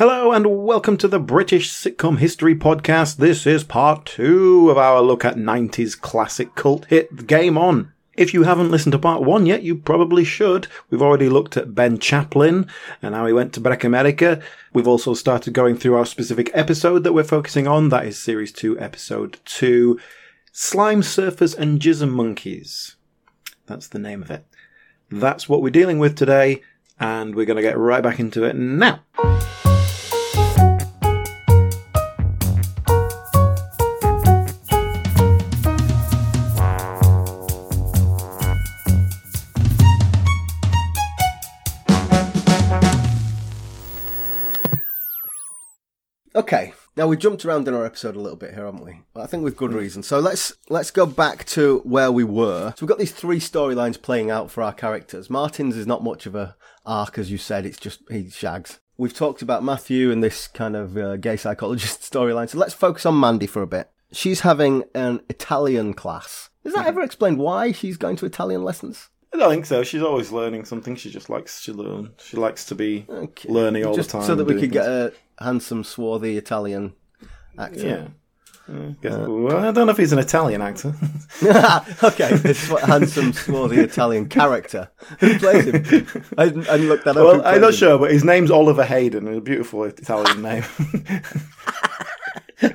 Hello and welcome to the British Sitcom History Podcast. This is part two of our look at 90s classic cult hit Game On. If you haven't listened to part one yet, you probably should. We've already looked at Ben Chaplin and how he went to Breck America. We've also started going through our specific episode that we're focusing on. That is series two, episode two, Slime Surfers and Jism Monkeys. That's the name of it. That's what we're dealing with today, and we're going to get right back into it now. Okay, now we jumped around in our episode a little bit here, haven't we? I think with good reason. So let's let's go back to where we were. So we've got these three storylines playing out for our characters. Martin's is not much of a arc, as you said. It's just he shags. We've talked about Matthew and this kind of uh, gay psychologist storyline. So let's focus on Mandy for a bit. She's having an Italian class. Is that ever explained why she's going to Italian lessons? I don't think so. She's always learning something. She just likes to learn. She likes to be Okay. learning all Just the time. so that we could get a handsome, swarthy Italian actor. yeah. Uh, guess- well, I don't know if he's an Italian actor. okay, this what handsome, swarthy Italian character. Who plays him? I didn't, I didn't look that up. Well, I'm not him? sure, but his name's Oliver Hayden. A beautiful Italian name,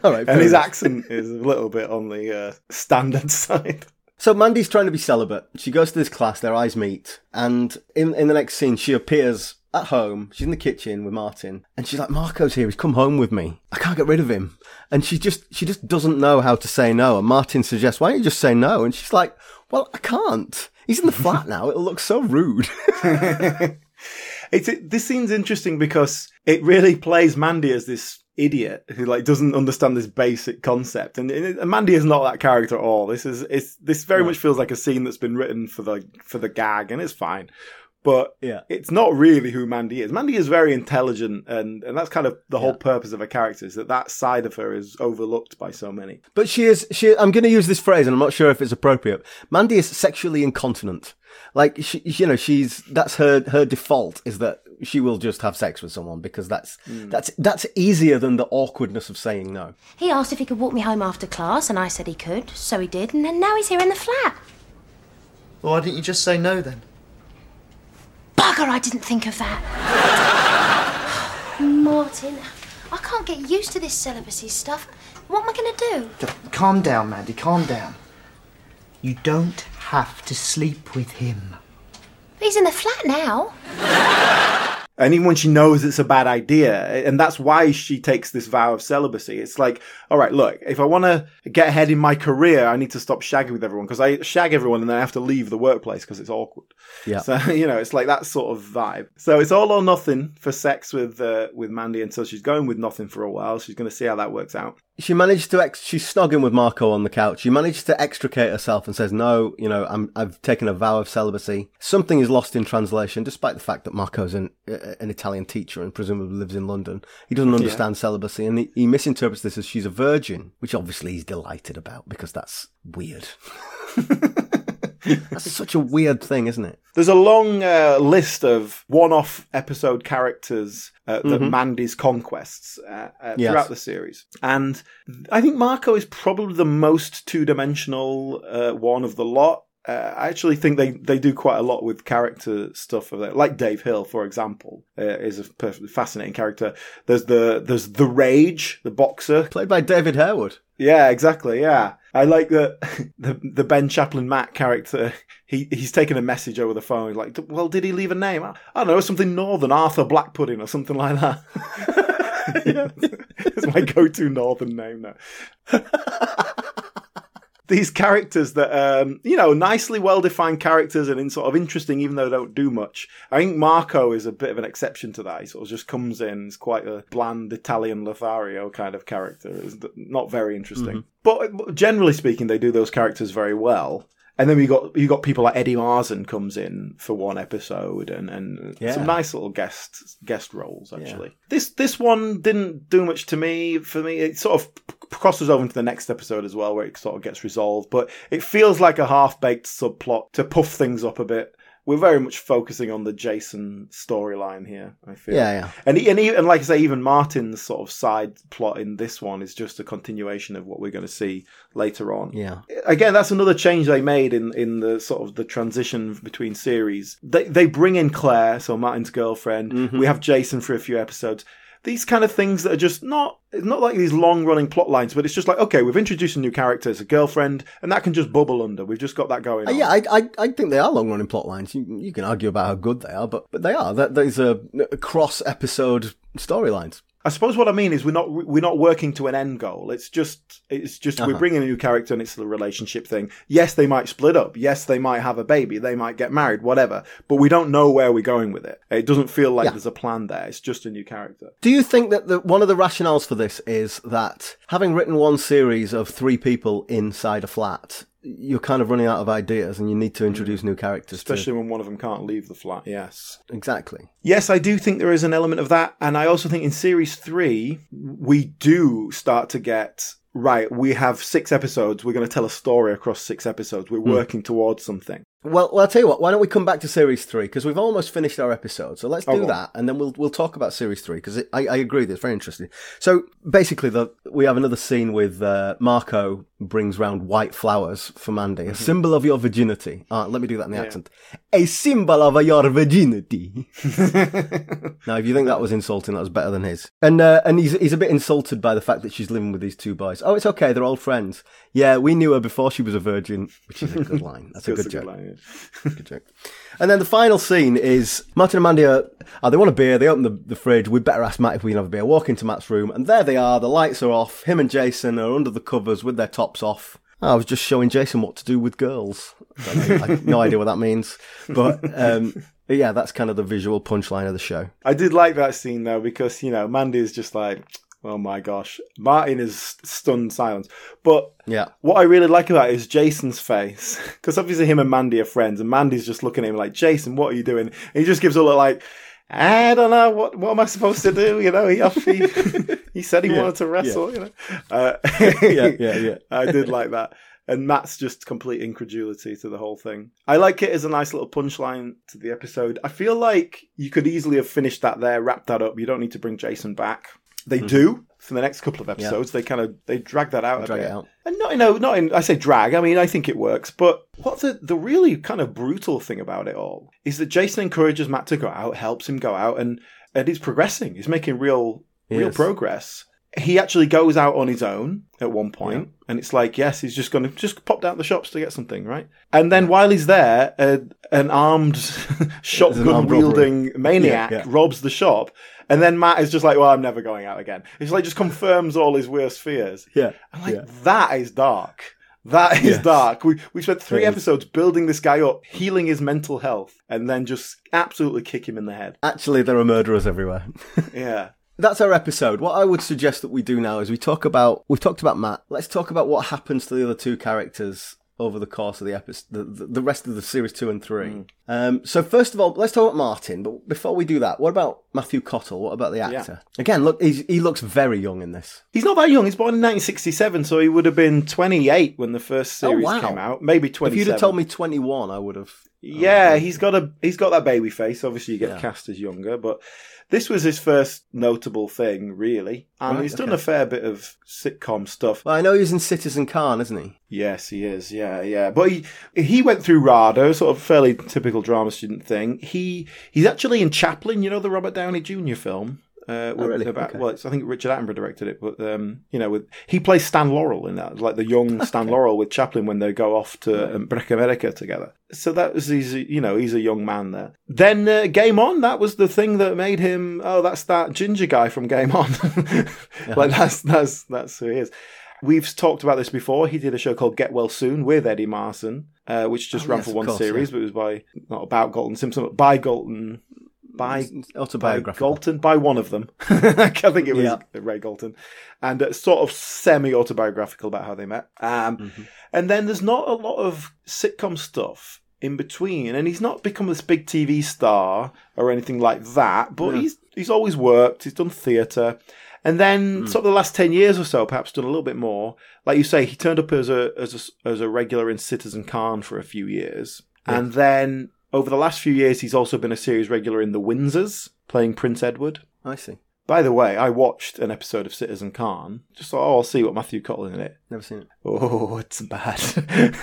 All right, and his enough. accent is a little bit on the uh, standard side. So Mandy's trying to be celibate. She goes to this class, their eyes meet, and in, in the next scene, she appears at home. She's in the kitchen with Martin, and she's like, "Marco's here. He's come home with me. I can't get rid of him." And she just she just doesn't know how to say no. And Martin suggests, "Why don't you just say no?" And she's like, "Well, I can't. He's in the flat now. It'll look so rude." It's it, this scene's interesting because it really plays Mandy as this idiot who like doesn't understand this basic concept, and, and Mandy is not that character at all. This is it's this very much feels like a scene that's been written for the for the gag, and it's fine. But Yeah. it's not really who Mandy is. Mandy is very intelligent, and, and that's kind of the whole Yeah. purpose of her character is that that side of her is overlooked by so many. But she is, she, I'm going to use this phrase and I'm not sure if it's appropriate. Mandy is sexually incontinent. Like, she, you know, she's, that's her, her default is that she will just have sex with someone because that's, hmm. that's, that's easier than the awkwardness of saying no. He asked if he could walk me home after class, and I said he could, so he did, and then now he's here in the flat. Well, why didn't you just say no then? Bugger, I didn't think of that. Martin, I can't get used to this celibacy stuff. What am I going to do? Calm down, Mandy, calm down. You don't have to sleep with him. He's in the flat now. And even when she knows it's a bad idea, and that's why she takes this vow of celibacy. It's like, all right, look, if I want to get ahead in my career, I need to stop shagging with everyone because I shag everyone and then I have to leave the workplace because it's awkward. Yeah. So you know, it's like that sort of vibe. So it's all or nothing for sex with uh, with Mandy until she's going with nothing for a while. She's going to see how that works out. She managed to, ex- she's snogging with Marco on the couch. She manages to extricate herself and says, no, you know, I'm, I've taken a vow of celibacy. Something is lost in translation, despite the fact that Marco's an, uh, an Italian teacher and presumably lives in London. He doesn't understand celibacy and he, he misinterprets this as she's a virgin, which obviously he's delighted about because that's weird. that's such a weird thing, isn't it? There's a long uh, list of one-off episode characters uh, that Mandy's conquests uh, uh, Yes. throughout the series, and I think Marco is probably the most two-dimensional uh, one of the lot. Uh, I actually think they, they do quite a lot with character stuff of it. Like Dave Hill, for example, uh, is a perfectly fascinating character. There's the there's the Rage, the boxer, Played by David Harewood. yeah, exactly. Yeah, I like that the the Ben Chaplin Matt character. He he's taken a message over the phone. He's like, well, did he leave a name? I, I don't know, something Northern, Arthur Black Pudding or something like that. yeah, it's my go-to Northern name now. These characters that, um, you know, nicely well-defined characters and in sort of interesting, even though they don't do much. I think Marco is a bit of an exception to that. He sort of just comes in, is quite a bland Italian Lothario kind of character. Is not very interesting. But generally speaking, they do those characters very well. And then we got you got people like Eddie Marsan comes in for one episode, and and Yeah. some nice little guest guest roles actually. This this one didn't do much to me. For me, it sort of crosses over into the next episode as well, where it sort of gets resolved. But it feels like a half baked subplot to puff things up a bit we're very much focusing on the Jason storyline here. I feel. Yeah, yeah. And he, and, he, and like I say, even Martin's sort of side plot in this one is just a continuation of what we're going to see later on. Yeah. Again, that's another change they made in, in the sort of the transition between series. They they bring in Claire, so Martin's girlfriend. Mm-hmm. We have Jason for a few episodes. These kind of things that are just not it's not like these long running plot lines, but it's just like okay, we've introduced a new character as a girlfriend, and that can just bubble under. We've just got that going. Uh, on. yeah, I, I, I think they are long running plot lines. You, you can argue about how good they are, but, but they are. That These are cross episode storylines. I suppose what I mean is we're not we're not working to an end goal. It's just it's just we're Uh-huh. bringing a new character and it's the relationship thing. Yes, they might split up. Yes, they might have a baby. They might get married. Whatever. But we don't know where we're going with it. It doesn't feel like Yeah. there's a plan there. It's just a new character. Do you think that the, one of the rationales for this is that having written one series of three people inside a flat, you're kind of running out of ideas and you need to mm. introduce new characters Especially when one of them can't leave the flat. Yes. Exactly. Yes, I do think there is an element of that. And I also think in series three, we do start to get, right, we have six episodes. We're going to tell a story across six episodes. We're hmm. working towards something. Well, well, I'll tell you what. Why don't we come back to series three because we've almost finished our episode. So let's Oh, do that, and then we'll we'll talk about series three because I, I agree that it's very interesting. So basically, the, we have another scene with uh, Marco brings round white flowers for Mandy, a symbol of your virginity. Ah, let me do that in the accent. A symbol of your virginity. now, if you think that was insulting, that was better than his. And uh, and he's he's a bit insulted by the fact that she's living with these two boys. Oh, it's okay. They're old friends. Yeah, we knew her before she was a virgin, which is a good line. That's a That's good joke. line, yeah. Good joke. And then the final scene is Martin and Mandy are, oh, they want a beer, they open the, the fridge, we better ask Matt if we can have a beer. Walk into Matt's room, and there they are, the lights are off, him and Jason are under the covers with their tops off. I was just showing Jason what to do with girls. I have no idea what that means. But, um, yeah, that's kind of the visual punchline of the show. I did like that scene though because you know Mandy is just like, oh my gosh, Martin is stunned silence. But Yeah. what I really like about it is Jason's face because obviously him and Mandy are friends, and Mandy's just looking at him like, Jason, what are you doing? And he just gives a look like. I don't know what what am I supposed to do. You know, he he, he said he Yeah, wanted to wrestle. You know, uh, Yeah, yeah, yeah. I did like that. And Matt's just complete incredulity to the whole thing. I like it as a nice little punchline to the episode. I feel like you could easily have finished that there, wrapped that up. You don't need to bring Jason back. They mm-hmm. do for the next couple of episodes. They kind of they drag that out a Drag bit. it out. And not, you know, not in. I say drag. I mean, I think it works. But what the the really kind of brutal thing about it all is that Jason encourages Matt to go out, helps him go out, and and he's progressing. He's making real He real is. progress. He actually goes out on his own at one point, and it's like, yes, he's just going to just pop down the shops to get something, right? And then while he's there, uh, an armed shotgun wielding maniac Yeah, yeah. robs the shop. And then Matt is just like, well, I'm never going out again. It's like just confirms all his worst fears. Yeah. I'm like, yeah. that is dark. That is Yes. dark. We we spent three episodes building this guy up, healing his mental health, and then just absolutely kick him in the head. Actually, there are murderers everywhere. Yeah. That's our episode. What I would suggest that we do now is we talk about we've talked about Matt. Let's talk about what happens to the other two characters over the course of the episode, the, the, rest of the series two and three. Mm. Um, so first of all, let's talk about Martin. But before we do that, what about Matthew Cottle? What about the actor? Again, look, he's, he looks very young in this. He's not that young. He's born in 1967, so he would have been 28 when the first series Oh, wow. came out. Maybe If you'd have told me twenty one, I would have. Yeah, he's got a he's got that baby face. Obviously, you get Yeah. cast as younger, but this was his first notable thing, really. And Right, he's done okay. a fair bit of sitcom stuff. Well, I know he's in Citizen Khan, isn't he? Yes, he is. Yeah, yeah. But he he went through RADA, sort of fairly typical drama student thing. He he's actually in Chaplin. You know the Robert Downey Jr. film. Uh, with- Oh, really? about, Okay. Well, it's, I think Richard Attenborough directed it, but um, you know, with he plays Stan Laurel in that, like the young Stan Laurel with Chaplin when they go off to um, Breck America together. So that was he's you know he's a young man there. Then uh, Game On, that was the thing that made him. Oh, that's that ginger guy from Game On. like that's that's that's who he is. We've talked about this before. He did a show called Get Well Soon with Eddie Marsan, uh, which just Oh, ran yes, for one course, series, but it was by not about Galton Simpson, but by Galton, by by autobiographical. Galton, by one of them. I think it was Yeah. Ray Galton, and uh, sort of semi autobiographical about how they met. Um, Mm-hmm. And then there's not a lot of sitcom stuff in between, and he's not become this big TV star or anything like that. But he's he's always worked. He's done theatre. And then, Mm. sort of the last ten years or so, perhaps done a little bit more. Like you say, he turned up as a as a, as a regular in Citizen Khan for a few years, and then over the last few years, he's also been a series regular in The Windsors, playing Prince Edward. I see. By the way, I watched an episode of Citizen Khan. Just thought, oh, I'll see what Matthew Cottle in it. Never seen it. Oh, it's bad.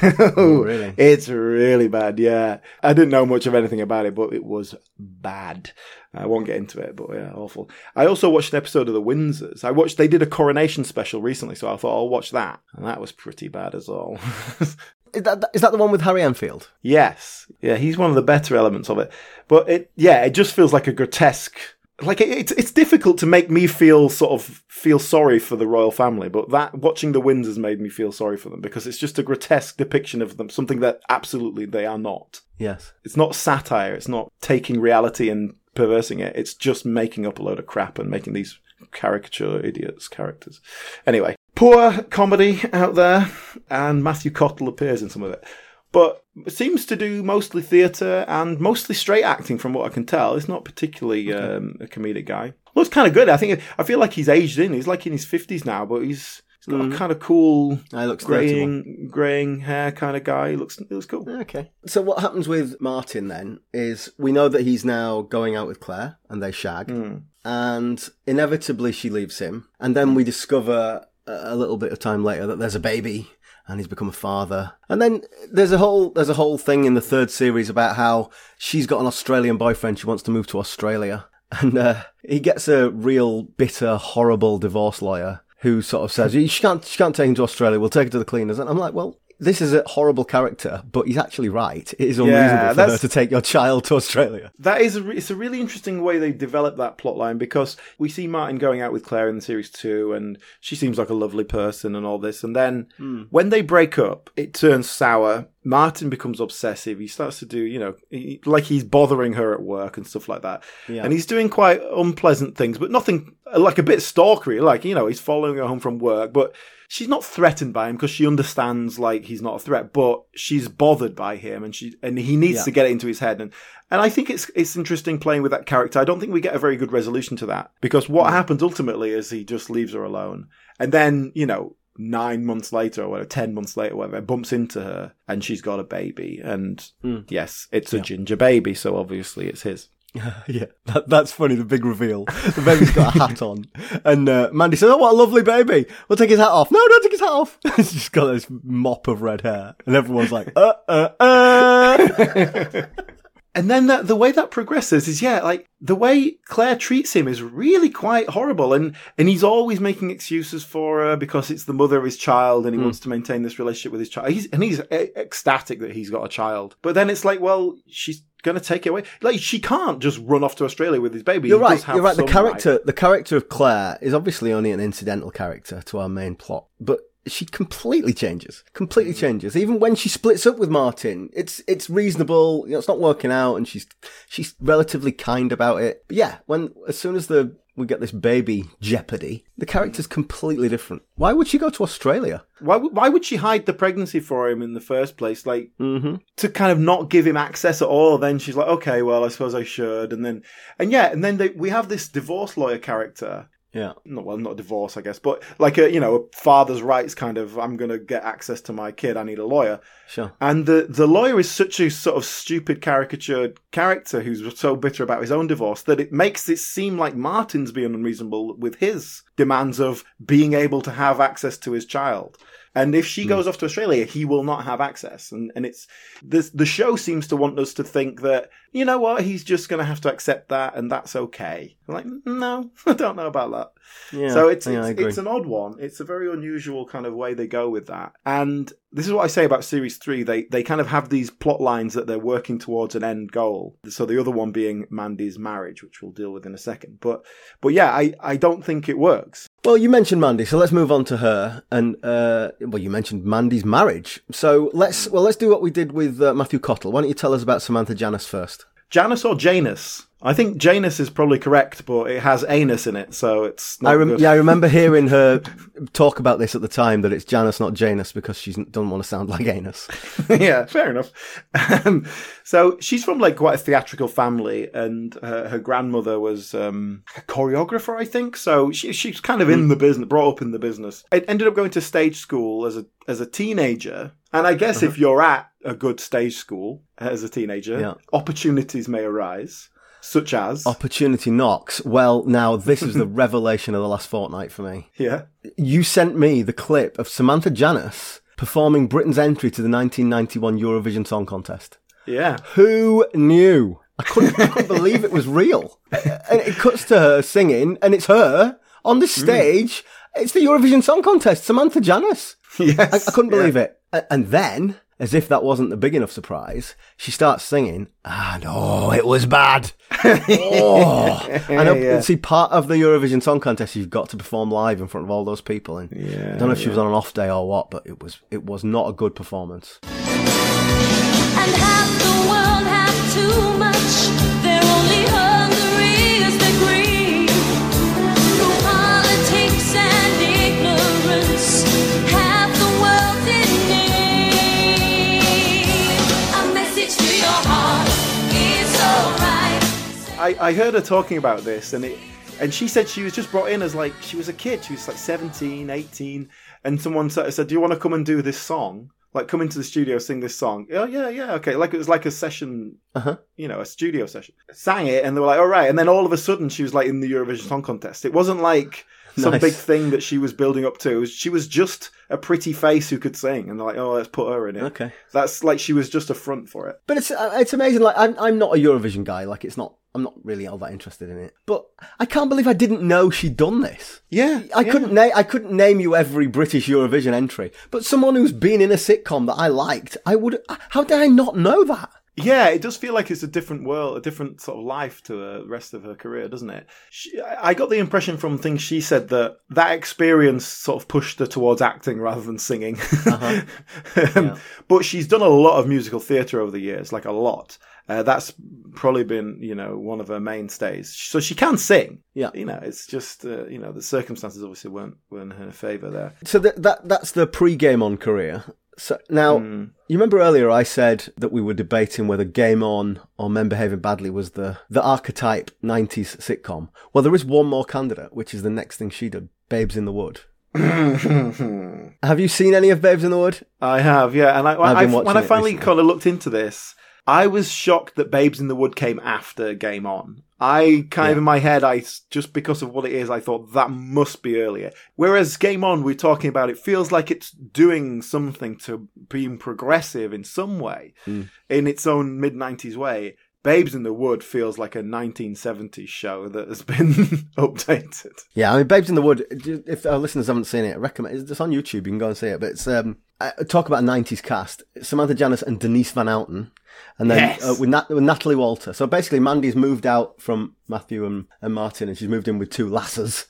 Oh, really? It's really bad, yeah. I didn't know much of anything about it, but it was bad. I won't get into it, but yeah, awful. I also watched an episode of The Windsors. I watched, they did a coronation special recently, so I thought I'll watch that. And that was pretty bad as well. Is that, is that the one with Harry Enfield? yes. Yeah, he's one of the better elements of it. But it, yeah, it just feels like a grotesque like it, it's it's difficult to make me feel sort of feel sorry for the royal family, but that watching the Windsors made me feel sorry for them because it's just a grotesque depiction of them, something that absolutely they are not. Yes. It's not satire. It's not taking reality and perversing it. It's just making up a load of crap and making these caricature idiots characters. Anyway, poor comedy out there, and Matthew Cottle appears in some of it. But seems to do mostly theatre and mostly straight acting, from what I can tell. He's not particularly um, a comedic guy. Looks kind of good. I think I feel like he's aged in. He's like in his fifties now, but he's, he's got a kind of cool I looks graying graying hair kind of guy. He looks he looks cool. Okay. So what happens with Martin then is we know that he's now going out with Claire and they shag, and inevitably she leaves him, and then we discover a little bit of time later that there's a baby and he's become a father. And then there's a whole there's a whole thing in the third series about how she's got an Australian boyfriend. She wants to move to Australia, and uh, he gets a real bitter, horrible divorce lawyer who sort of says she can't she can't take him to Australia. We'll take her to the cleaners. And I'm like, well. This is a horrible character, but he's actually right. It is unreasonable for that's- her to take your child to Australia. That is a re- it's a really interesting way they develop that plot line because we see Martin going out with Claire in series two, and she seems like a lovely person and all this, and then hmm. when they break up, it turns sour. Martin becomes obsessive. He starts to do, you know, he, like he's bothering her at work and stuff like that. Yeah. And he's doing quite unpleasant things, but nothing like a bit stalkery. Like, you know, he's following her home from work, but she's not threatened by him because she understands like he's not a threat, but she's bothered by him and she and he needs Yeah. to get it into his head. And and I think it's it's interesting playing with that character. I don't think we get a very good resolution to that because what happens ultimately is he just leaves her alone, and then you know nine months later or whatever, ten months later, whatever, bumps into her and she's got a baby, and yes, it's a ginger baby, so obviously it's his. yeah, that, that's funny. The big reveal. The baby's got a hat on, and uh, Mandy says, "Oh, what a lovely baby! We'll take his hat off." No, don't take his hat off. He's just got this mop of red hair, and everyone's like, "Uh, uh, uh." And then the, the way that progresses is, yeah, like the way Claire treats him is really quite horrible. And, and he's always making excuses for her because it's the mother of his child and he hmm. wants to maintain this relationship with his child. He's, and he's ecstatic that he's got a child. But then it's like, well, she's going to take it away. Like, she can't just run off to Australia with his baby. You're He right. You're right. The character, the character of Claire, is obviously only an incidental character to our main plot, but she completely changes. Completely changes. Even when she splits up with Martin, it's it's reasonable. You know, it's not working out, and she's she's relatively kind about it. But yeah, when as soon as the we get this baby jeopardy, the character's completely different. Why would she go to Australia? Why, would- why would she hide the pregnancy for him in the first place? Like, Mm-hmm. to kind of not give him access at all. Then she's like, okay, well, I suppose I should. And then, and yeah, and then they, we have this divorce lawyer character. Yeah. Not well, not divorce, I guess, but like a you know a father's rights kind of. I'm gonna get access to my kid. I need a lawyer. Sure. And the the lawyer is such a sort of stupid caricatured character who's so bitter about his own divorce that it makes it seem like Martin's being unreasonable with his demands of being able to have access to his child. And if she hmm. goes off to Australia, he will not have access. And and it's this the show seems to want us to think that you know what he's just going to have to accept that and that's okay. I'm like no, I don't know about that. Yeah. So it's yeah, it's, it's an odd one. It's a very unusual kind of way they go with that. And this is what I say about series three. They they kind of have these plot lines that they're working towards an end goal. So the other one being Mandy's marriage, which we'll deal with in a second. But but yeah, I, I don't think it works. Well, you mentioned Mandy, so let's move on to her. And uh, well, you mentioned Mandy's marriage, so let's well let's do what we did with uh, Matthew Cottle. Why don't you tell us about Samantha Janus first? Janus or Janus? I think Janus is probably correct, but it has anus in it, so it's not I rem- good. yeah, I remember hearing her talk about this at the time that it's Janus, not Janus, because she doesn't want to sound like anus. yeah, fair enough. Um, so she's from like quite a theatrical family, and her, her grandmother was um, a choreographer, I think. So she, she's kind of in the business, brought up in the business. I ended up going to stage school as a as a teenager, and I guess if you're at a good stage school as a teenager, Yeah. opportunities may arise, such as Opportunity knocks. Well, now this is the revelation of the last fortnight for me. yeah, You sent me the clip of Samantha Janus performing Britain's entry to the 1991 Eurovision Song Contest. yeah, Who knew? I couldn't, I couldn't believe it was real. And it cuts to her singing, and it's her on the mm. stage. It's the Eurovision Song Contest, Samantha Janus. yes, I, I couldn't believe it. And then, as if that wasn't the big enough surprise, she starts singing, and oh, it was bad. oh. I know, Yeah. see, part of the Eurovision Song Contest, you've got to perform live in front of all those people. And Yeah, I don't know if she was on an off day or what, but it was, it was not a good performance. I, I heard her talking about this and it and she said she was just brought in as like she was a kid. She was like 17 18 and someone said, said do you want to come and do this song? Like come into the studio sing this song. Oh yeah yeah okay. Like it was like a session Uh-huh. you know a studio session. Sang it and they were like all right. And then all of a sudden she was like in the eurovision song contest. It wasn't like some Nice. big thing that she was building up to she was just a pretty face who could sing and they're like oh let's put her in it Okay. that's like she was just a front for it But it's uh, it's amazing. Like I'm I'm not a Eurovision guy. Like it's not. I'm not really all that interested in it. But I can't believe I didn't know she'd done this. yeah I yeah. couldn't name I couldn't name you every British Eurovision entry, but someone who's been in a sitcom that I liked, I would. How did I not know that? Yeah, it does feel like it's a different world, a different sort of life to the rest of her career, doesn't it? She, I got the impression from things she said that that experience sort of pushed her towards acting rather than singing. Um, But she's done a lot of musical theatre over the years, like a lot. Uh, that's probably been, you know, one of her mainstays. So she can sing. Yeah. You know, it's just, uh, you know, the circumstances obviously weren't, weren't in her favour there. So that, that that's the pre-game on career. So now Hmm. you remember earlier I said that we were debating whether Game On or Men Behaving Badly was the the archetype '90s sitcom. Well, there is one more candidate, which is the next thing she did, Babes in the Wood. Have you seen any of Babes in the Wood? I have, yeah. And I, I, when I finally recently. kind of looked into this, I was shocked that Babes in the Wood came after Game On. I kind of in my head, I just because of what it is, I thought that must be earlier. Whereas Game On, we're talking about, it feels like it's doing something to being progressive in some way, Hmm. in its own mid '90s way. Babes in the Wood feels like a 1970s show that has been updated. Yeah, I mean, Babes in the Wood. If our listeners haven't seen it, I recommend it's on YouTube. You can go and see it. But it's um, uh, talk about a '90s cast: Samantha Janus and Denise Van Outen, and then Yes. uh, with, Nat- with Natalie Walter. So basically, Mandy's moved out from Matthew and, and Martin, and she's moved in with two lasses.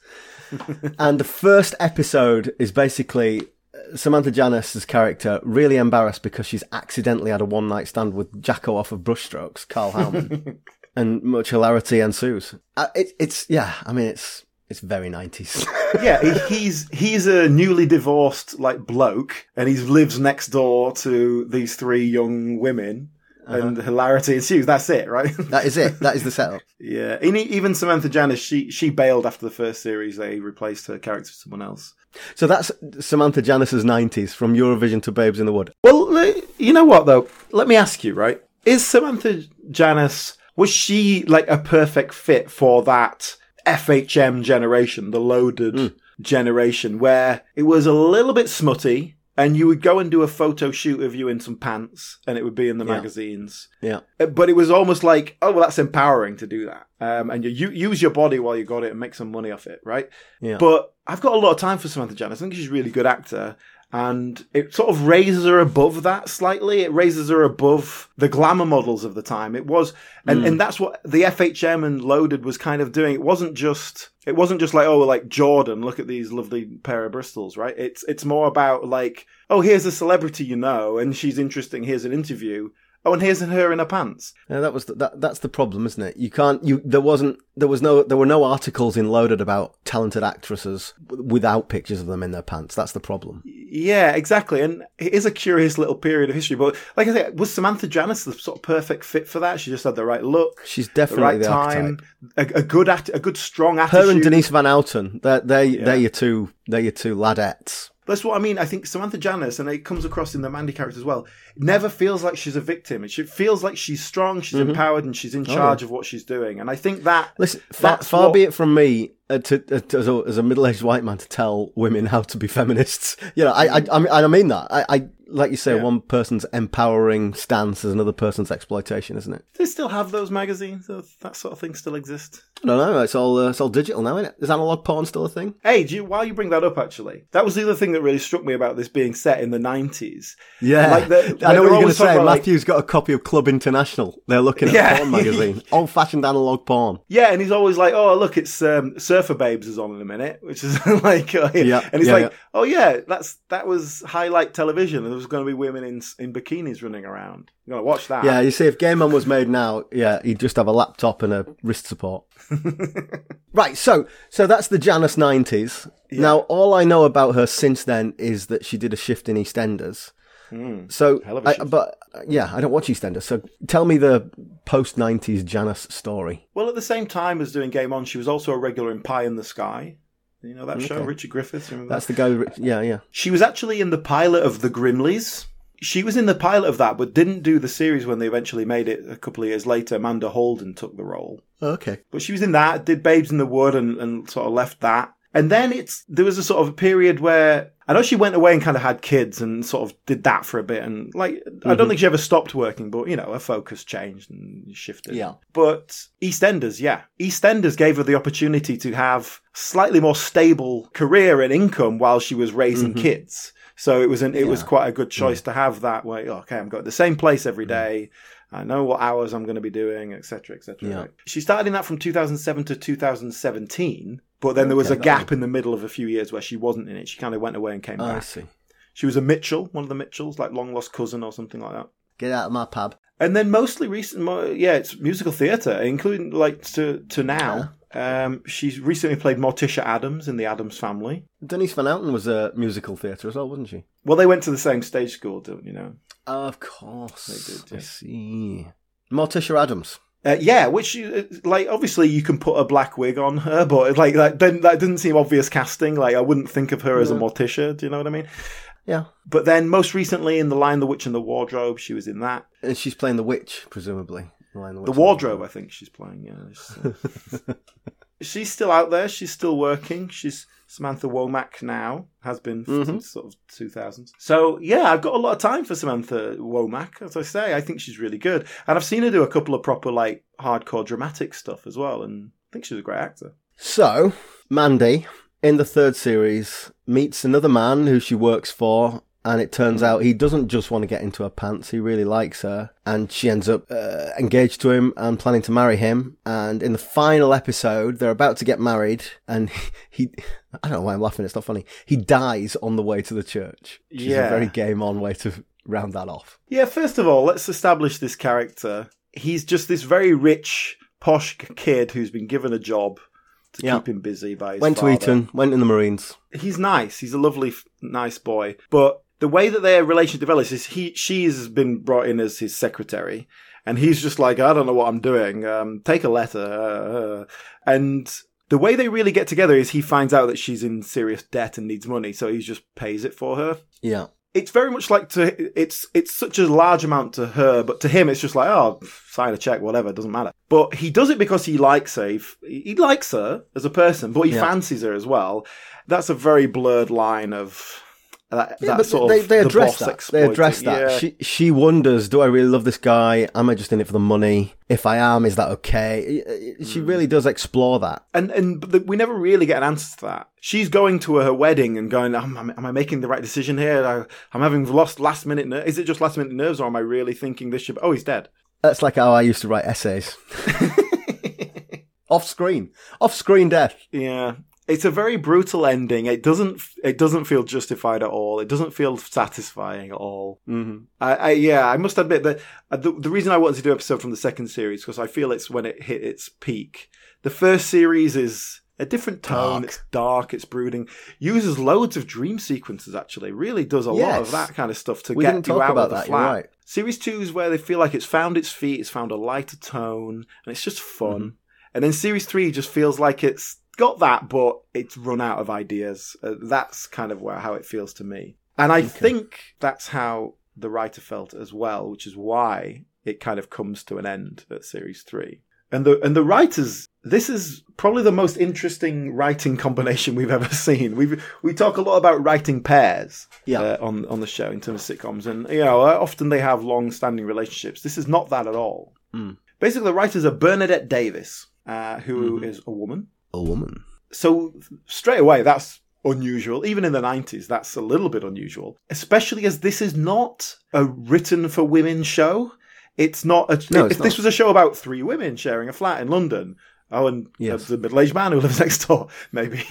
and the first episode is basically uh, Samantha Janus's character really embarrassed because she's accidentally had a one night stand with Jacko off of Brushstrokes, Karl Howman, and much hilarity ensues. Uh, it, it's yeah, I mean it's it's very nineties. yeah, he's he's a newly divorced like bloke, and he lives next door to these three young women, Uh-huh. and hilarity ensues. That's it, right? that is it. That is the setup. yeah, and even Samantha Janus, she she bailed after the first series. They replaced her character with someone else. So that's Samantha Janus's nineties from Eurovision to Babes in the Wood. Well, you know what though? Let me ask you, right? Is Samantha Janus was she like a perfect fit for that FHM generation, the loaded hmm. generation, where it was a little bit smutty, and you would go and do a photo shoot of you in some pants, and it would be in the magazines. Yeah. Uh, But it was almost like, oh, well, that's empowering to do that. Um, and you, you use your body while you got it and make some money off it, right? Yeah. But I've got a lot of time for Samantha Janus. I think she's a really good actor. And it sort of raises her above that slightly. It raises her above the glamour models of the time. It was, and, hmm. and that's what the FHM and Loaded was kind of doing. It wasn't just, it wasn't just like, oh, like Jordan, look at these lovely pair of Bristols, right? It's, it's more about like, oh, here's a celebrity you know, and she's interesting. Here's an interview. Oh, and here's her in her pants. Yeah, that was the, that. That's the problem, isn't it? You can't. You there wasn't. There was no. There were no articles in Loaded about talented actresses without pictures of them in their pants. That's the problem. Yeah, exactly. And it is a curious little period of history. But like I said, was Samantha Janus the sort of perfect fit for that? She just had the right look, She's definitely the right the time, a, a good act, a good strong attitude. Her and Denise Van Outen. They're they they're your two. They're your two ladettes. That's what I mean. I think Samantha Janus, and it comes across in the Mandy character as well, never feels like she's a victim. She feels like she's strong, she's empowered, and she's in charge of what she's doing. And I think that Listen, far, far what- be it from me uh, to, uh, to as a, as a middle-aged white man to tell women how to be feminists. You know, I I, I mean that. I, I like you say, Yeah. one person's empowering stance is another person's exploitation, isn't it? Do they still have those magazines. That sort of thing still exists. I don't know. It's all uh, it's all digital now, isn't it? Is analog porn still a thing? Hey, do you, while you bring that up, actually, that was the other thing that really struck me about this being set in the nineties. Yeah, Like the- I know what you're going to say. about, like- Matthew's got a copy of Club International. They're looking at Yeah. porn magazine, old-fashioned analog porn. Yeah, and he's always like, "Oh, look, it's um, Surfer Babes is on in a minute," which is like, uh, Yeah, and he's yeah, like. "Oh yeah, that's that was highlight television, was going to be women in in bikinis running around. You're gonna watch that." Yeah, you see, if Game On was made now, yeah, he'd just have a laptop and a wrist support. right, so so that's the Janus nineties. Now, all I know about her since then is that she did a shift in EastEnders. Hmm, so. Hell of a I, but yeah, I don't watch EastEnders. So, tell me the post nineties Janus story. Well, at the same time as doing Game On, she was also a regular in Pie in the Sky. You know that show, Richard Griffiths. Remember that? That's the guy. With, yeah, yeah. She was actually in the pilot of The Grimleys. She was in the pilot of that, but didn't do the series when they eventually made it a couple of years later. Amanda Holden took the role. Oh, okay. But she was in that, did Babes in the Wood and, and sort of left that. And then it's there was a sort of a period where I know she went away and kind of had kids and sort of did that for a bit and like I don't mm-hmm. think she ever stopped working, but you know, her focus changed and shifted. Yeah. But EastEnders, yeah. EastEnders gave her the opportunity to have slightly more stable career and income while she was raising mm-hmm. kids. So it was an it was quite a good choice to have that way. oh, Okay, I'm going to the same place every mm-hmm. day. I know what hours I'm going to be doing, etc., etc. Yeah. She started in that from 2007 to 2017, but then there was Okay, a gap in the middle of a few years where she wasn't in it. She kind of went away and came I back. see. She was a Mitchell, one of the Mitchells, like long lost cousin or something like that. Get out of my pub. And then mostly recent, yeah, it's musical theatre, including like to to now. Um, she's recently played Morticia Addams in the Addams Family. Denise Van Outen was a musical theatre as well, wasn't she? Well, they went to the same stage school, don't you know? Of course. They did, I see. Morticia Addams. Uh, yeah, which uh, like obviously you can put a black wig on her, but like that didn't, that didn't seem obvious casting. Like I wouldn't think of her as a Morticia. Do you know what I mean? Yeah. But then most recently in the Lion, the Witch, and the Wardrobe, she was in that. And she's playing the witch, presumably. Lion, The Witch, and Wardrobe, I think she's playing. Yeah, She's, uh, she's still out there. She's still working. She's Samantha Womack now. Has been since sort of two thousands. So yeah, I've got a lot of time for Samantha Womack. As I say, I think she's really good, and I've seen her do a couple of proper like hardcore dramatic stuff as well, and I think she's a great actor. So, Mandy, in the third series, meets another man who she works for, and it turns out he doesn't just want to get into her pants, he really likes her, and she ends up uh, engaged to him and planning to marry him. And in the final episode, they're about to get married, and he. I don't know why I'm laughing, it's not funny. He dies on the way to the church. Which is Yeah. a very game on way to round that off. Yeah, first of all, let's establish this character. He's just this very rich, posh kid who's been given a job to Yeah. keep him busy by his Went father. to Eton, went in the Marines. he's nice. He's a lovely, nice boy. But the way that their relationship develops is he, she's been brought in as his secretary, and he's just like, I don't know what I'm doing. Um, take a letter. Uh, uh. And the way they really get together is he finds out that she's in serious debt and needs money, so he just pays it for her. Yeah. It's very much like to it's it's such a large amount to her, but to him it's just like oh sign a check whatever doesn't matter. But he does it because he likes her. He, he likes her as a person, but he Yeah. fancies her as well. That's a very blurred line of that, Yeah, that but sort they, of they the address boss that. They exploiting- address that. Yeah. She she wonders, do I really love this guy? Am I just in it for the money? If I am, is that okay? She Hmm. really does explore that. and and the, we never really get an answer to that. She's going to her wedding and going, am, I- am I making the right decision here? I, I'm having lost last minute. Ner- Is it just last minute nerves, or am I really thinking this should? Oh, he's dead. That's like how I used to write essays. Off screen, off screen death. Yeah. It's a very brutal ending. It doesn't. It doesn't feel justified at all. It doesn't feel satisfying at all. Mm-hmm. I, I yeah. I must admit that uh, the, the reason I wanted to do an episode from the second series because I feel it's when it hit its peak. The first series is a different tone. Dark. It's dark. It's brooding. Uses loads of dream sequences. Actually, really does a lot of that kind of stuff to We get you out about of the that, flat. right. Series two is where they feel like it's found its feet. It's found a lighter tone, and it's just fun. Mm-hmm. And then series three just feels like it's got that, but it's run out of ideas. Uh, that's kind of where how it feels to me, and I think that's how the writer felt as well, which is why it kind of comes to an end at series three. And the and the writers, this is probably the most interesting writing combination we've ever seen. We we talk a lot about writing pairs, Yeah. uh, on on the show in terms of sitcoms, and you know uh, often they have long-standing relationships. This is not that at all. Basically, the writers are Bernadette Davis, uh, who is a woman. A woman. So straight away, that's unusual. Even in the nineties, that's a little bit unusual, especially as this is not a written for women show. It's not. A, No, if it's this was a show about three women sharing a flat in London. Oh, and Yes. the middle-aged man who lives next door. Maybe,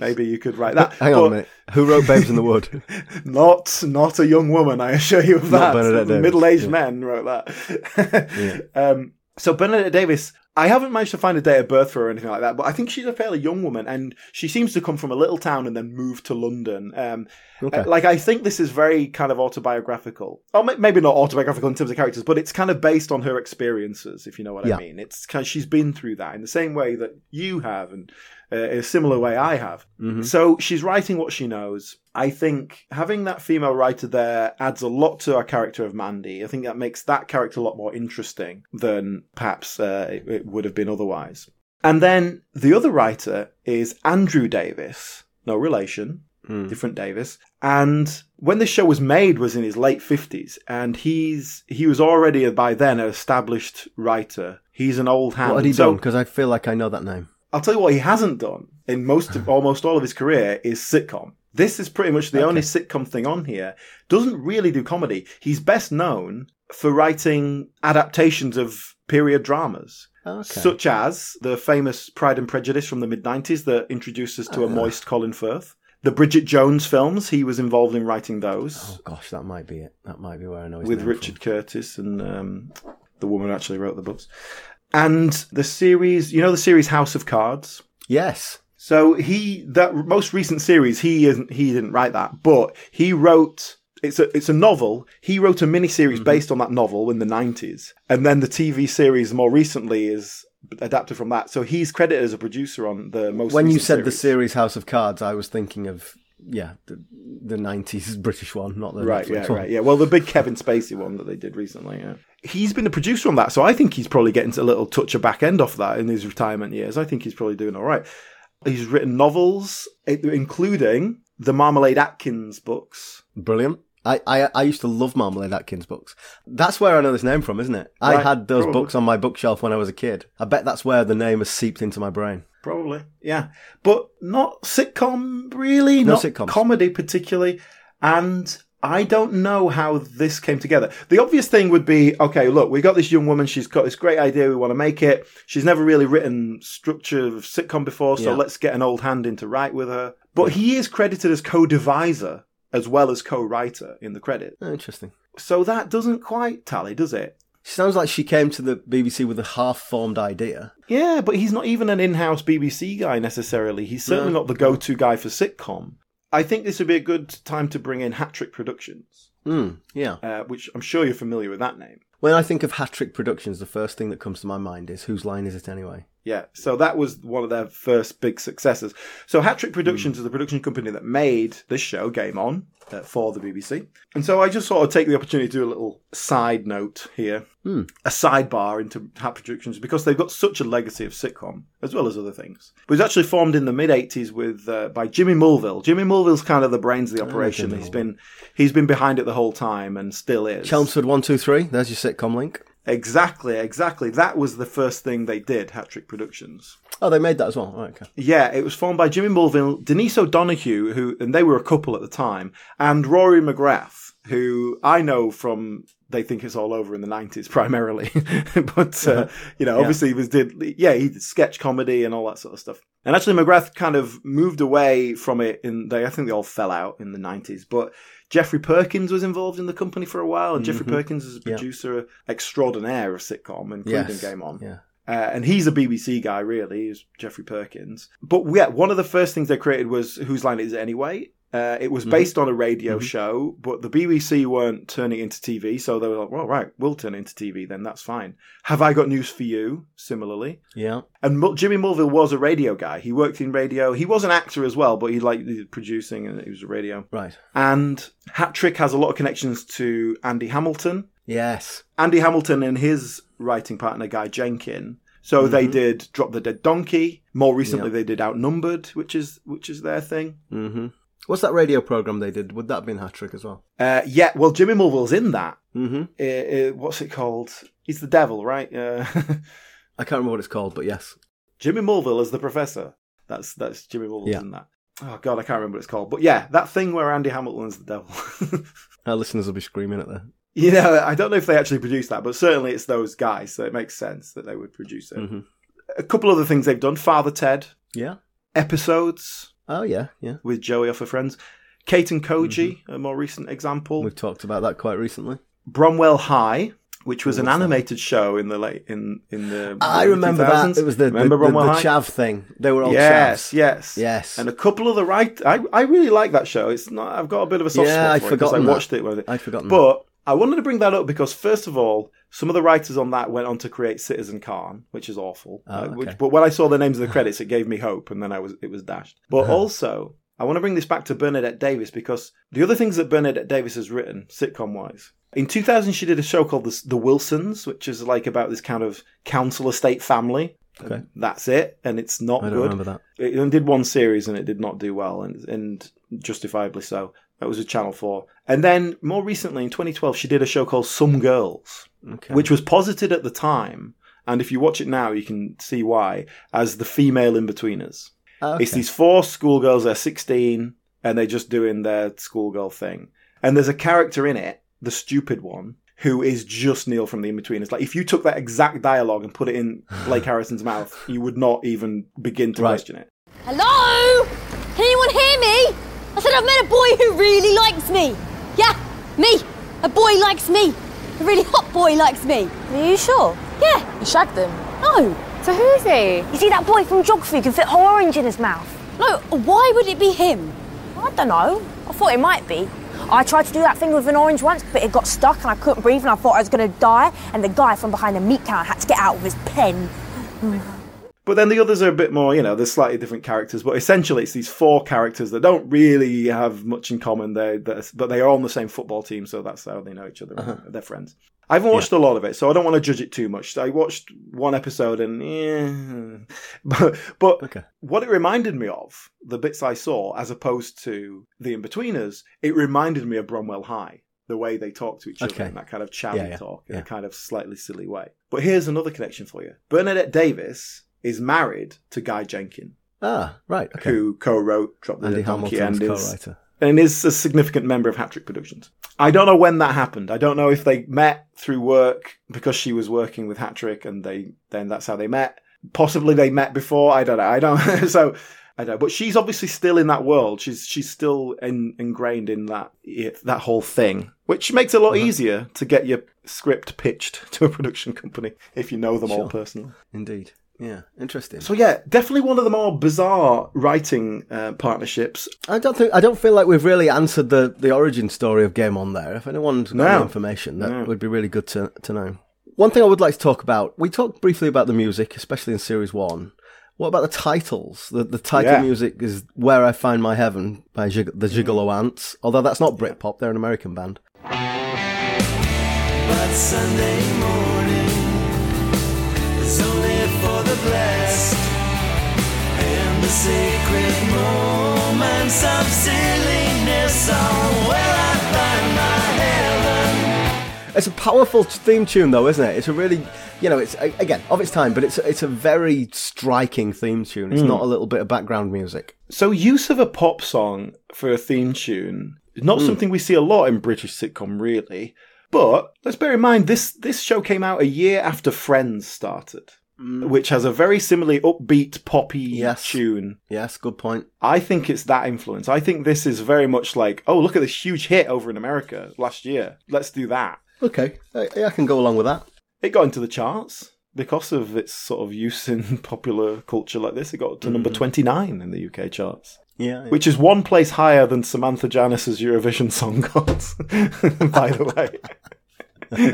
maybe you could write that. Hang on But a minute. Who wrote Babes in the Wood? Not, not a young woman. I assure you of Not that. Davis, Middle-aged yeah. men wrote that. um, so Bernadette Davis, I haven't managed to find a date of birth for her or anything like that, but I think she's a fairly young woman, and she seems to come from a little town and then move to London. Um, Okay. uh, like I think this is very kind of autobiographical, or maybe not autobiographical in terms of characters, but it's kind of based on her experiences, if you know what Yeah. I mean. It's kind of, she's been through that in the same way that you have, and uh, in a similar way I have. So she's writing what she knows. I think having that female writer there adds a lot to our character of Mandy. I think that makes that character a lot more interesting than perhaps uh, it, it would have been otherwise. And then the other writer is Andrew Davies, no relation, different Davis. And when this show was made was in his late 50s and he's he was already by then an established writer. He's an old hand. What had he So- done? Because I feel like I know that name. I'll tell you what he hasn't done in most of almost all of his career is sitcom. This is pretty much the only sitcom thing on here. Doesn't really do comedy. He's best known for writing adaptations of period dramas. Okay. Such as the famous Pride and Prejudice from the mid 90s that introduced us to a moist Colin Firth. The Bridget Jones films, he was involved in writing those Oh gosh, that might be it. That might be where I know with Richard Curtis and um, the woman who actually wrote the books. And the series, you know, the series House of Cards? Yes. So he that most recent series he isn't he didn't write that, but he wrote it's a it's a novel. He wrote a mini series Mm-hmm. based on that novel in the nineties, and then the TV series more recently is adapted from that. So he's credited as a producer on the most. When you said the series. series House of Cards, I was thinking of yeah the the nineties British one, not the Right, Netflix yeah, one. right, yeah. Well, the big Kevin Spacey one that they did recently, yeah. He's been a producer on that, so I think he's probably getting a little touch of back end off that in his retirement years. I think he's probably doing all right. He's written novels, including the Marmalade Atkins books. Brilliant. I, I I used to love Marmalade Atkins books. That's where I know this name from, isn't it? I had those probably. books on my bookshelf when I was a kid. I bet that's where the name has seeped into my brain. Probably, yeah, but not sitcom really, No not sitcoms. comedy particularly, and I don't know how this came together. The obvious thing would be, okay, look, we got this young woman. She's got this great idea. We want to make it. She's never really written structure of sitcom before, so Yeah. let's get an old hand in to write with her. But he is credited as co-deviser as well as co-writer in the credit, Oh, interesting. so that doesn't quite tally, does it? She sounds like she came to the BBC with a half-formed idea. Yeah, but he's not even an in-house BBC guy necessarily. He's certainly No. not the go-to guy for sitcom. I think this would be a good time to bring in Hat Trick Productions, Hmm. Yeah. uh, which I'm sure you're familiar with that name. When I think of Hat Trick Productions, the first thing that comes to my mind is whose line is it anyway? Yeah, so that was one of their first big successes. So Hat Trick Productions is the production company that made this show, Game On, uh, for the BBC. And so I just sort of take the opportunity to do a little side note here, a sidebar into Hat Productions because they've got such a legacy of sitcom as well as other things. It was actually formed in the mid '80s with uh, by Jimmy Mulville. Jimmy Mulville's kind of the brains of the operation. Jimmy he's been he's been behind it the whole time and still is. Chelmsford one two three. There's your sitcom link. Exactly, exactly. That was the first thing they did, Hat Trick Productions. Oh, they made that as well. Right, okay. Yeah, it was formed by Jimmy Mulville, Denise O'Donoghue, who, and they were a couple at the time, and Rory McGrath, who I know from They Think It's All Over in the 90s primarily. but, uh, you know, obviously he was did, yeah, he did sketch comedy and all that sort of stuff. And actually McGrath kind of moved away from it in, they, I think they all fell out in the 90s, but Geoffrey Perkins was involved in the company for a while, and Geoffrey Perkins is a Yeah. producer extraordinaire of sitcom, including Yes. Game On. Yeah. Uh, and he's a BBC guy, really. He's Geoffrey Perkins. But yeah, one of the first things they created was Whose Line Is It Anyway? Uh, it Mm-hmm. was based on a radio show, but the BBC weren't turning into TV, so they were like, well, right, we'll turn into TV then, that's fine. Have I Got News for You, similarly. Yeah. And Mul- Jimmy Mulville was a radio guy. He worked in radio. He was an actor as well, but he liked producing and he was a radio. Right. And Hat Trick has a lot of connections to Andy Hamilton. Yes. Andy Hamilton and his writing partner, Guy Jenkin. So they did Drop the Dead Donkey. More recently, Mm-hmm. Yeah. they did Outnumbered, which is which is their thing. What's that radio program they did? Would that have been Hat Trick as well? Uh, yeah, well, Jimmy Mulville's in that. hmm Uh, uh, what's it called? He's the devil, right? Uh, I can't remember what it's called, but yes. Jimmy Mulville as the professor. That's that's Jimmy Mulville Yeah. in that. Oh god, I can't remember what it's called. But yeah, that thing where Andy Hamilton's the devil. Our listeners will be screaming at that. you know, I don't know if they actually produced that, but certainly it's those guys, so it makes sense that they would produce it. Mhm. A couple other things they've done: Father Ted Yeah. episodes Oh, yeah, yeah. with Joey off of Friends. Kate and Koji, mm-hmm. a more recent example. We've talked about that quite recently. Bromwell High, which was an What's that? animated show in the late in in the. I remember 2000s. that. It was the, the, remember the, the High? chav thing. They were all yes, chavs. yes, Yes. And a couple of the right. I I really like that show. It's not. I've got a bit of a soft Yeah, spot I'd for it 'cause I that. watched it. It I'd forgotten But I wanted to bring that up because first of all, some of the writers on that went on to create Citizen Khan, which is awful. Oh, Uh, okay. which, but when I saw the names of the credits, it gave me hope, and then I was it was dashed. But also, I want to bring this back to Bernadette Davis because the other things that Bernadette Davis has written, sitcom wise. In 2000, she did a show called The, the Wilsons, which is like about this kind of council estate family. Okay. That's it, and it's not I don't good. remember that. It did one series and it did not do well, and, and justifiably so. That was a Channel 4. And then more recently, in 2012, she did a show called Some Girls, Okay. which was posited at the time. And if you watch it now, you can see why, as the female Inbetweeners. Okay. It's these four schoolgirls, they're 16, and they're just doing their schoolgirl thing. And there's a character in it, the stupid one, who is just Neil from the Inbetweeners. Like, if you took that exact dialogue and put it in Blake Harrison's mouth, you would not even begin to Right. question it. Hello? Can anyone hear me? I said I've met a boy who really likes me. Yeah, me. A boy likes me. A really hot boy likes me. Are you sure? Yeah. You shagged him? No. So who is he? You see that boy from geography who can fit whole orange in his mouth? No, why would it be him? I don't know. I thought it might be. I tried to do that thing with an orange once, but it got stuck and I couldn't breathe and I thought I was going to die. And the guy from behind the meat counter had to get out with his pen. Oh But then the others are a bit more, you know, they're slightly different characters. But essentially, it's these four characters that don't really have much in common. They, but they are on the same football team, so that's how they know each other. Uh-huh. They're friends. I haven't watched a lot of it, so I don't want to judge it too much. I watched one episode and, yeah. but but Okay. what it reminded me of, the bits I saw, as opposed to the In-Betweeners, it reminded me of Bromwell High. The way they talk to each other in that kind of chatty Yeah, yeah, talk, in a kind of slightly silly way. But here's another connection for you. Bernadette Davis is married to Guy Jenkin, Ah, right. Okay. who co-wrote Drop the Andy Dead Donkey and is, co-writer. and is a significant member of Hat Trick Productions. I don't know when that happened. I don't know if they met through work because she was working with Hat Trick and they then that's how they met. Possibly they met before. I don't know. I don't. so I don't. But she's obviously still in that world. She's she's still in, ingrained in that that whole thing, which makes it a lot Uh-huh. easier to get your script pitched to a production company if you know them all personally. Indeed. Yeah. Interesting. So yeah, definitely one of the more bizarre writing uh, partnerships. I don't think I don't feel like we've really answered the, the origin story of Game On there. If anyone's got No. any information, that No. would be really good to to know. One thing I would like to talk about. We talked briefly about the music, especially in series one. What about the titles? The the title Yeah. music is "Where I Find My Heaven" by Jig- the Gigolo Aunts. Although that's not Britpop; they're an American band. But Sunday morning sacred moments of silliness are where I find my heaven. It's a powerful theme tune, though, isn't it? It's a really, you know, it's again of its time, but it's it's a very striking theme tune. It's hmm. not a little bit of background music. So use of a pop song for a theme tune is not hmm. something we see a lot in British sitcom, really. But let's bear in mind this this show came out a year after Friends started, Mm. which has a very similarly upbeat poppy Yes. tune. Yes, good point. I think it's that influence. I think this is very much like, oh, look at this huge hit over in America last year. Let's do that. Okay, uh, I, I can go along with that. It got into the charts because of its sort of use in popular culture like this. It got to number mm. 29 in the UK charts. Yeah, yeah. which is one place higher than Samantha Janus's Eurovision Song Gods, by the way.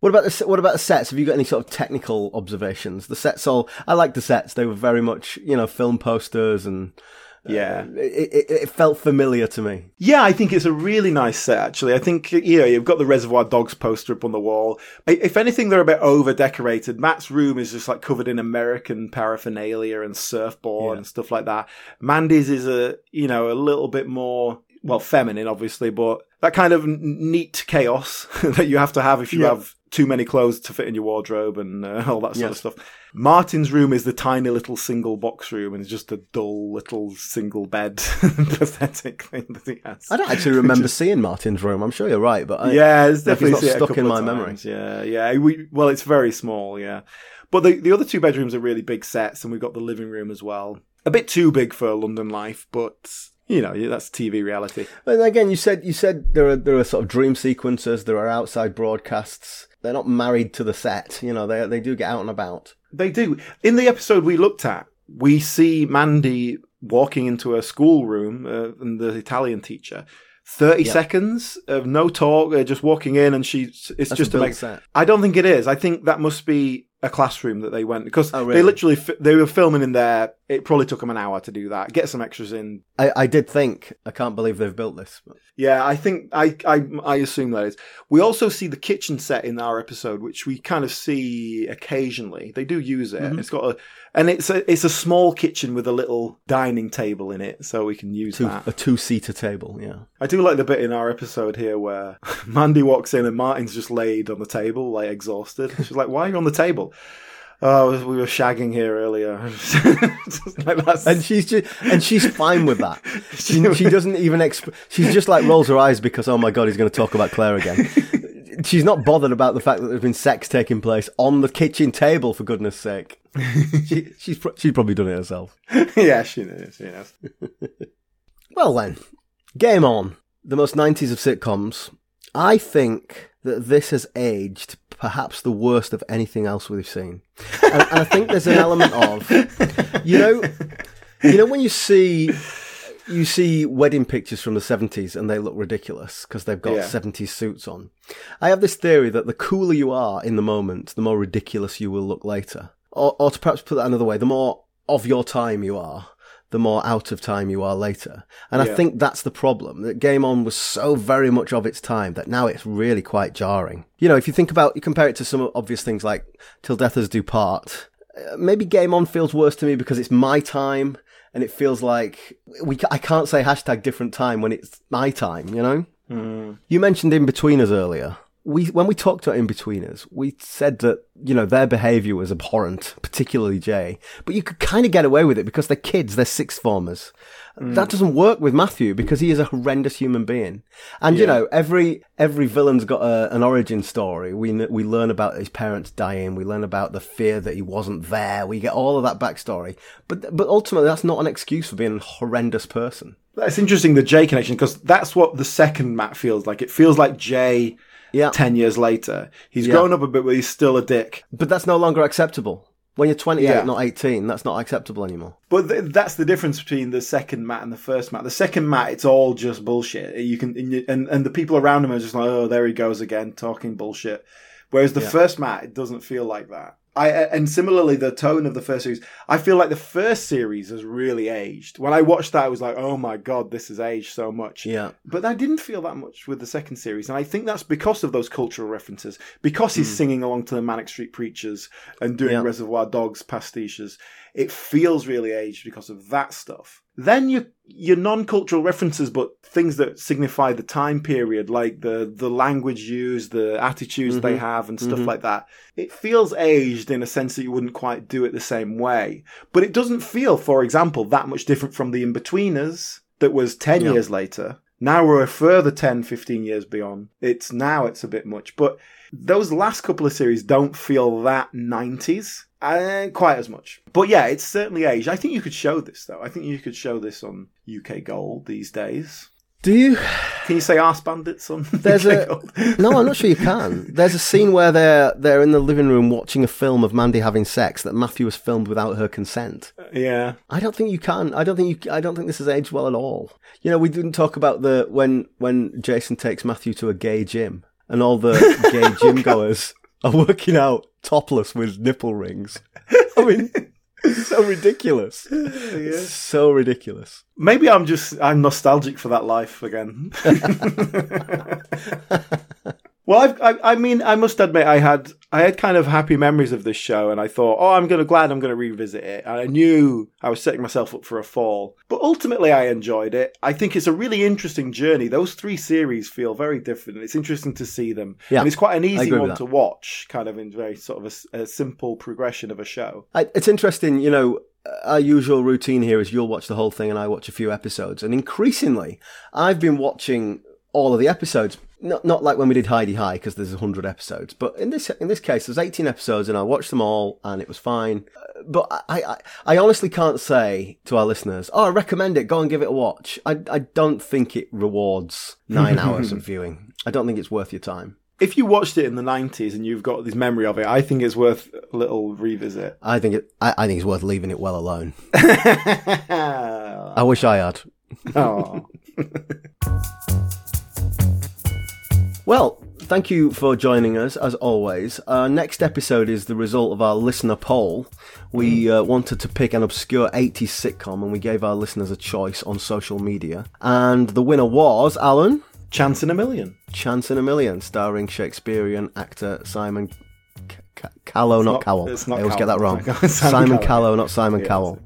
What about the what about the sets? Have you got any sort of technical observations? The sets all I like the sets. They were very much you know film posters and uh, Yeah. it, it, it felt familiar to me. Yeah, I think it's a really nice set, actually. I think, you know, you've got the Reservoir Dogs poster up on the wall. If anything, they're a bit over decorated. Matt's room is just like covered in American paraphernalia and surfboard Yeah. and stuff like that. Mandy's is a, you know, a little bit more, well, feminine, obviously, but that kind of neat chaos that you have to have if you Yeah. have too many clothes to fit in your wardrobe and uh, all that sort of stuff. Martin's room is the tiny little single box room and it's just a dull little single bed pathetic thing that he has. I don't actually remember seeing Martin's room. I'm sure you're right, but I, yeah, it's like definitely not stuck in my memory. Yeah, yeah. We, well, it's very small, yeah. But the the other two bedrooms are really big sets, and we've got the living room as well. A bit too big for London life, but you know that's TV reality. But again, you said you said there are there are sort of dream sequences. There are outside broadcasts. They're not married to the set. You know, they they do get out and about. They do. In the episode we looked at, we see Mandy walking into a schoolroom uh, and the Italian teacher. 30 seconds of no talk, uh, just walking in, and she's, it's That's just a make. I don't think it is. I think that must be a classroom that they went because Oh, they literally fi- they were filming in there. It probably took them an hour to do that. Get some extras in. I, I did think I can't believe they've built this. Yeah, I think I I I assume that is. We also see the kitchen set in our episode, which we kind of see occasionally. They do use it. Mm-hmm. It's got a and it's a it's a small kitchen with a little dining table in it, so we can use Two, that. a two seater table. Yeah. I do like the bit in our episode here where Mandy walks in and Martin's just laid on the table, like exhausted. She's like, "Why are you on the table?" Oh, we were shagging here earlier. Like And she's just and she's fine with that. She, she doesn't even exp- she's just like rolls her eyes because oh my god he's going to talk about Claire again. She's not bothered about the fact that there's been sex taking place on the kitchen table for goodness sake. She, she's pr- she's probably done it herself. yeah, she knows. She knows. Well then, game on. The most 90s of sitcoms. I think that this has aged perhaps the worst of anything else we've seen. And, and I think there's an element of, you know, you know when you see you see wedding pictures from the 70s and they look ridiculous because they've got Yeah. 70s suits on. I have this theory that the cooler you are in the moment, the more ridiculous you will look later. Or, or to perhaps put that another way, the more of your time you are, the more out of time you are later. And I think that's the problem. That Game On was so very much of its time that now it's really quite jarring. You know, if you think about, you compare it to some obvious things like Till Death Us Do Part, uh, maybe Game On feels worse to me because it's my time and it feels like we I can't say hashtag different time when it's my time, you know? You mentioned Inbetweeners earlier. We when we talked to Inbetweeners, we said that you know their behaviour was abhorrent, particularly Jay. But you could kind of get away with it because they're kids, they're sixth formers. Mm. That doesn't work with Matthew because he is a horrendous human being. And you know every every villain's got a, an origin story. We we learn about his parents dying. We learn about the fear that he wasn't there. We get all of that backstory. But but ultimately, that's not an excuse for being a horrendous person. That's interesting, the Jay connection, because that's what the second Matt feels like. It feels like Jay Yeah. 10 years later. He's Yeah. grown up a bit, but he's still a dick. But that's no longer acceptable. When you're 28, Yeah. not 18, that's not acceptable anymore. But th- that's the difference between the second Matt and the first Matt. The second Matt, it's all just bullshit. You can and, you- and, and the people around him are just like, oh, there he goes again, talking bullshit. Whereas the first Matt, it doesn't feel like that. I and similarly, the tone of the first series, I feel like the first series has really aged. When I watched that, I was like, oh my god, this has aged so much. Yeah. But I didn't feel that much with the second series, and I think that's because of those cultural references. Because he's hmm. singing along to the Manic Street Preachers and doing Yeah. Reservoir Dogs pastiches, it feels really aged because of that stuff. Then your your non-cultural references, but things that signify the time period, like the the language used, the attitudes they mm-hmm. have, and stuff mm-hmm. like that. It feels aged in a sense that you wouldn't quite do it the same way. But it doesn't feel, for example, that much different from the In-Betweeners that was 10 Yeah. years later. Now we're a further 10, 15 years beyond. It's now it's a bit much. But those last couple of series don't feel that 90s. Uh, quite as much. But yeah, it's certainly aged. I think you could show this though. I think you could show this on UK Gold these days. Do you? Can you say "ass bandits on? There's a no. I'm not sure you can. There's a scene where they're they're in the living room watching a film of Mandy having sex that Matthew has filmed without her consent. yeah. I don't think you can. I don't think you. I don't think this has aged well at all. You know, we didn't talk about the when when Jason takes Matthew to a gay gym and all the gay gym goers are working out topless with nipple rings. I mean, so ridiculous. It's so ridiculous. Maybe I'm just I'm nostalgic for that life again. well, I've, I I mean I must admit I had I had kind of happy memories of this show, and I thought, oh, I'm gonna glad I'm gonna revisit it. And I knew I was setting myself up for a fall, but ultimately I enjoyed it. I think it's a really interesting journey. Those three series feel very different. It's interesting to see them, Yeah, and it's quite an easy one to watch, kind of in very sort of a simple progression of a show. I, it's interesting, you know. Our usual routine here is you'll watch the whole thing and I watch a few episodes, and increasingly, I've been watching all of the episodes. Not not like when we did Hi-de-Hi because there's hundred episodes, but in this in this case, there's 18 episodes, and I watched them all, and it was fine. Uh, But I, I I honestly can't say to our listeners, "Oh, I recommend it. Go and give it a watch." I I don't think it rewards nine hours of viewing. I don't think it's worth your time. If you watched it in the 90s and you've got this memory of it, I think it's worth a little revisit. I think it. I, I think it's worth leaving it well alone. I wish I had. oh. Well, thank you for joining us as always. Our next episode is the result of our listener poll. We uh, wanted to pick an obscure 80s sitcom and we gave our listeners a choice on social media. And the winner was Alan, Chance in a Million. Chance in a Million, starring Shakespearean actor Simon C- C- Callow, not, not- Cowell. I always get that wrong. Simon Simon Callow. Callow, not Simon Yeah, Cowell.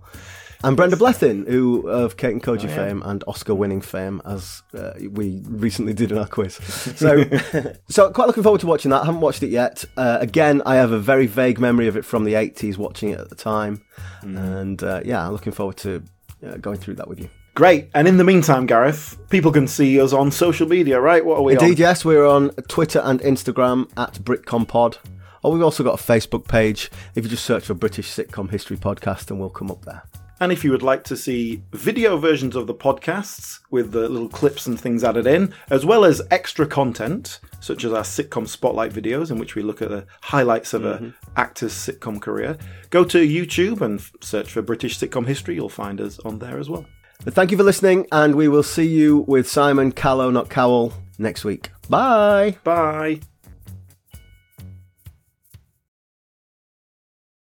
And Brenda Blethyn, who of Kate and Oh, Koji fame and Oscar-winning fame, as uh, we recently did in our quiz. So, so quite looking forward to watching that. I haven't watched it yet. Uh, again, I have a very vague memory of it from the '80s, watching it at the time, Hmm. and uh, yeah, looking forward to uh, going through that with you. Great. And in the meantime, Gareth, people can see us on social media, right? What are we Indeed, on? yes, we're on Twitter and Instagram at BritComPod. Or we've also got a Facebook page. If you just search for British Sitcom History Podcast, and we'll come up there. And if you would like to see video versions of the podcasts with the little clips and things added in, as well as extra content, such as our sitcom spotlight videos, in which we look at the highlights of Mm-hmm. a actor's sitcom career, go to YouTube and search for British Sitcom History. You'll find us on there as well. But thank you for listening, and we will see you with Simon Callow, not Cowell, next week. Bye. Bye.